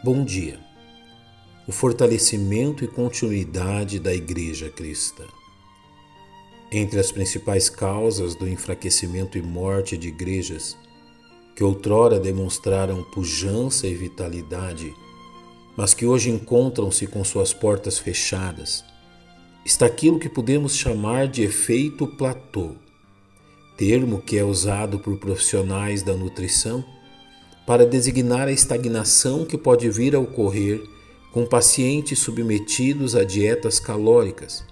Bom dia. O fortalecimento e continuidade da Igreja Cristã. Entre as principais causas do enfraquecimento e morte de igrejas que outrora demonstraram pujança e vitalidade, mas que hoje encontram-se com suas portas fechadas, está aquilo que podemos chamar de efeito platô, termo que é usado por profissionais da nutrição para designar a estagnação que pode vir a ocorrer com pacientes submetidos a dietas calóricas,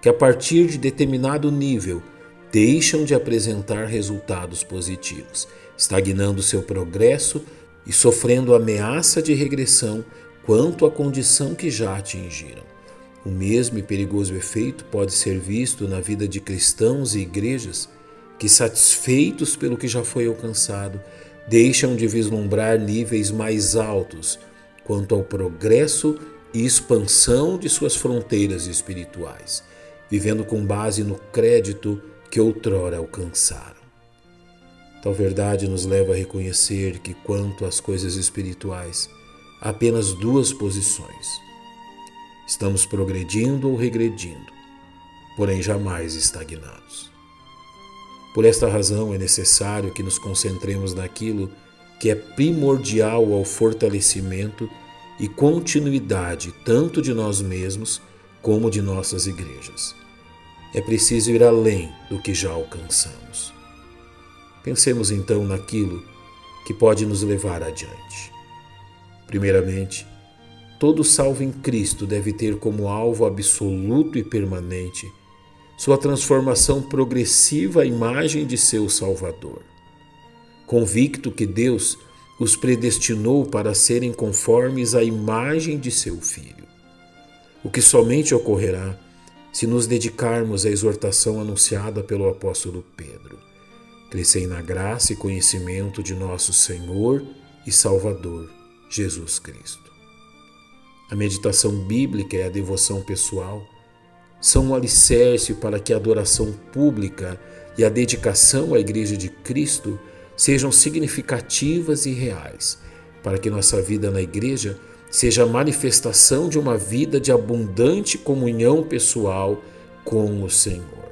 que a partir de determinado nível deixam de apresentar resultados positivos, estagnando seu progresso e sofrendo ameaça de regressão quanto à condição que já atingiram. O mesmo e perigoso efeito pode ser visto na vida de cristãos e igrejas que, satisfeitos pelo que já foi alcançado, deixam de vislumbrar níveis mais altos quanto ao progresso e expansão de suas fronteiras espirituais, vivendo com base no crédito que outrora alcançaram. Tal verdade nos leva a reconhecer que, quanto às coisas espirituais, há apenas duas posições. Estamos progredindo ou regredindo, porém jamais estagnados. Por esta razão é necessário que nos concentremos naquilo que é primordial ao fortalecimento e continuidade tanto de nós mesmos como de nossas igrejas. É preciso ir além do que já alcançamos. Pensemos então naquilo que pode nos levar adiante. Primeiramente, todo salvo em Cristo deve ter como alvo absoluto e permanente sua transformação progressiva à imagem de seu Salvador. Convicto que Deus os predestinou para serem conformes à imagem de seu Filho. O que somente ocorrerá se nos dedicarmos à exortação anunciada pelo apóstolo Pedro. Crescei na graça e conhecimento de nosso Senhor e Salvador, Jesus Cristo. A meditação bíblica e a devoção pessoal são um alicerce para que a adoração pública e a dedicação à Igreja de Cristo sejam significativas e reais, para que nossa vida na Igreja seja a manifestação de uma vida de abundante comunhão pessoal com o Senhor.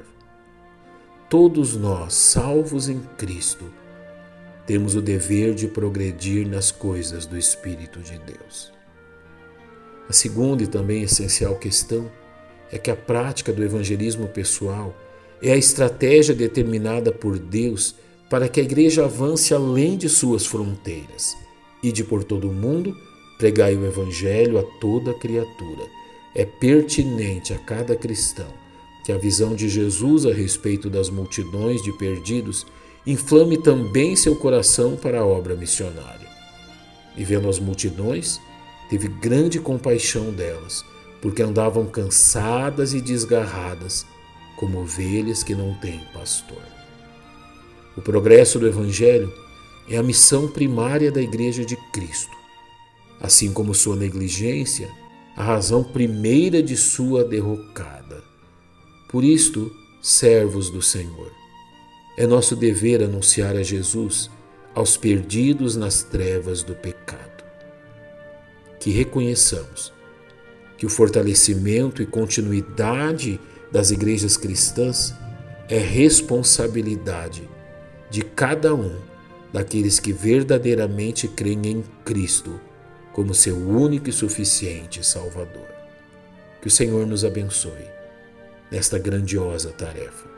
Todos nós, salvos em Cristo, temos o dever de progredir nas coisas do Espírito de Deus. A segunda e também essencial questão é que a prática do evangelismo pessoal é a estratégia determinada por Deus para que a igreja avance além de suas fronteiras e de por todo o mundo pregai o evangelho a toda criatura. É pertinente a cada cristão que a visão de Jesus a respeito das multidões de perdidos inflame também seu coração para a obra missionária. E vendo as multidões, teve grande compaixão delas porque andavam cansadas e desgarradas, como ovelhas que não têm pastor. O progresso do Evangelho é a missão primária da Igreja de Cristo, assim como sua negligência, a razão primeira de sua derrocada. Por isto, servos do Senhor, é nosso dever anunciar a Jesus aos perdidos nas trevas do pecado. Que reconheçamos que o fortalecimento e continuidade das igrejas cristãs é responsabilidade de cada um daqueles que verdadeiramente creem em Cristo como seu único e suficiente Salvador. Que o Senhor nos abençoe nesta grandiosa tarefa.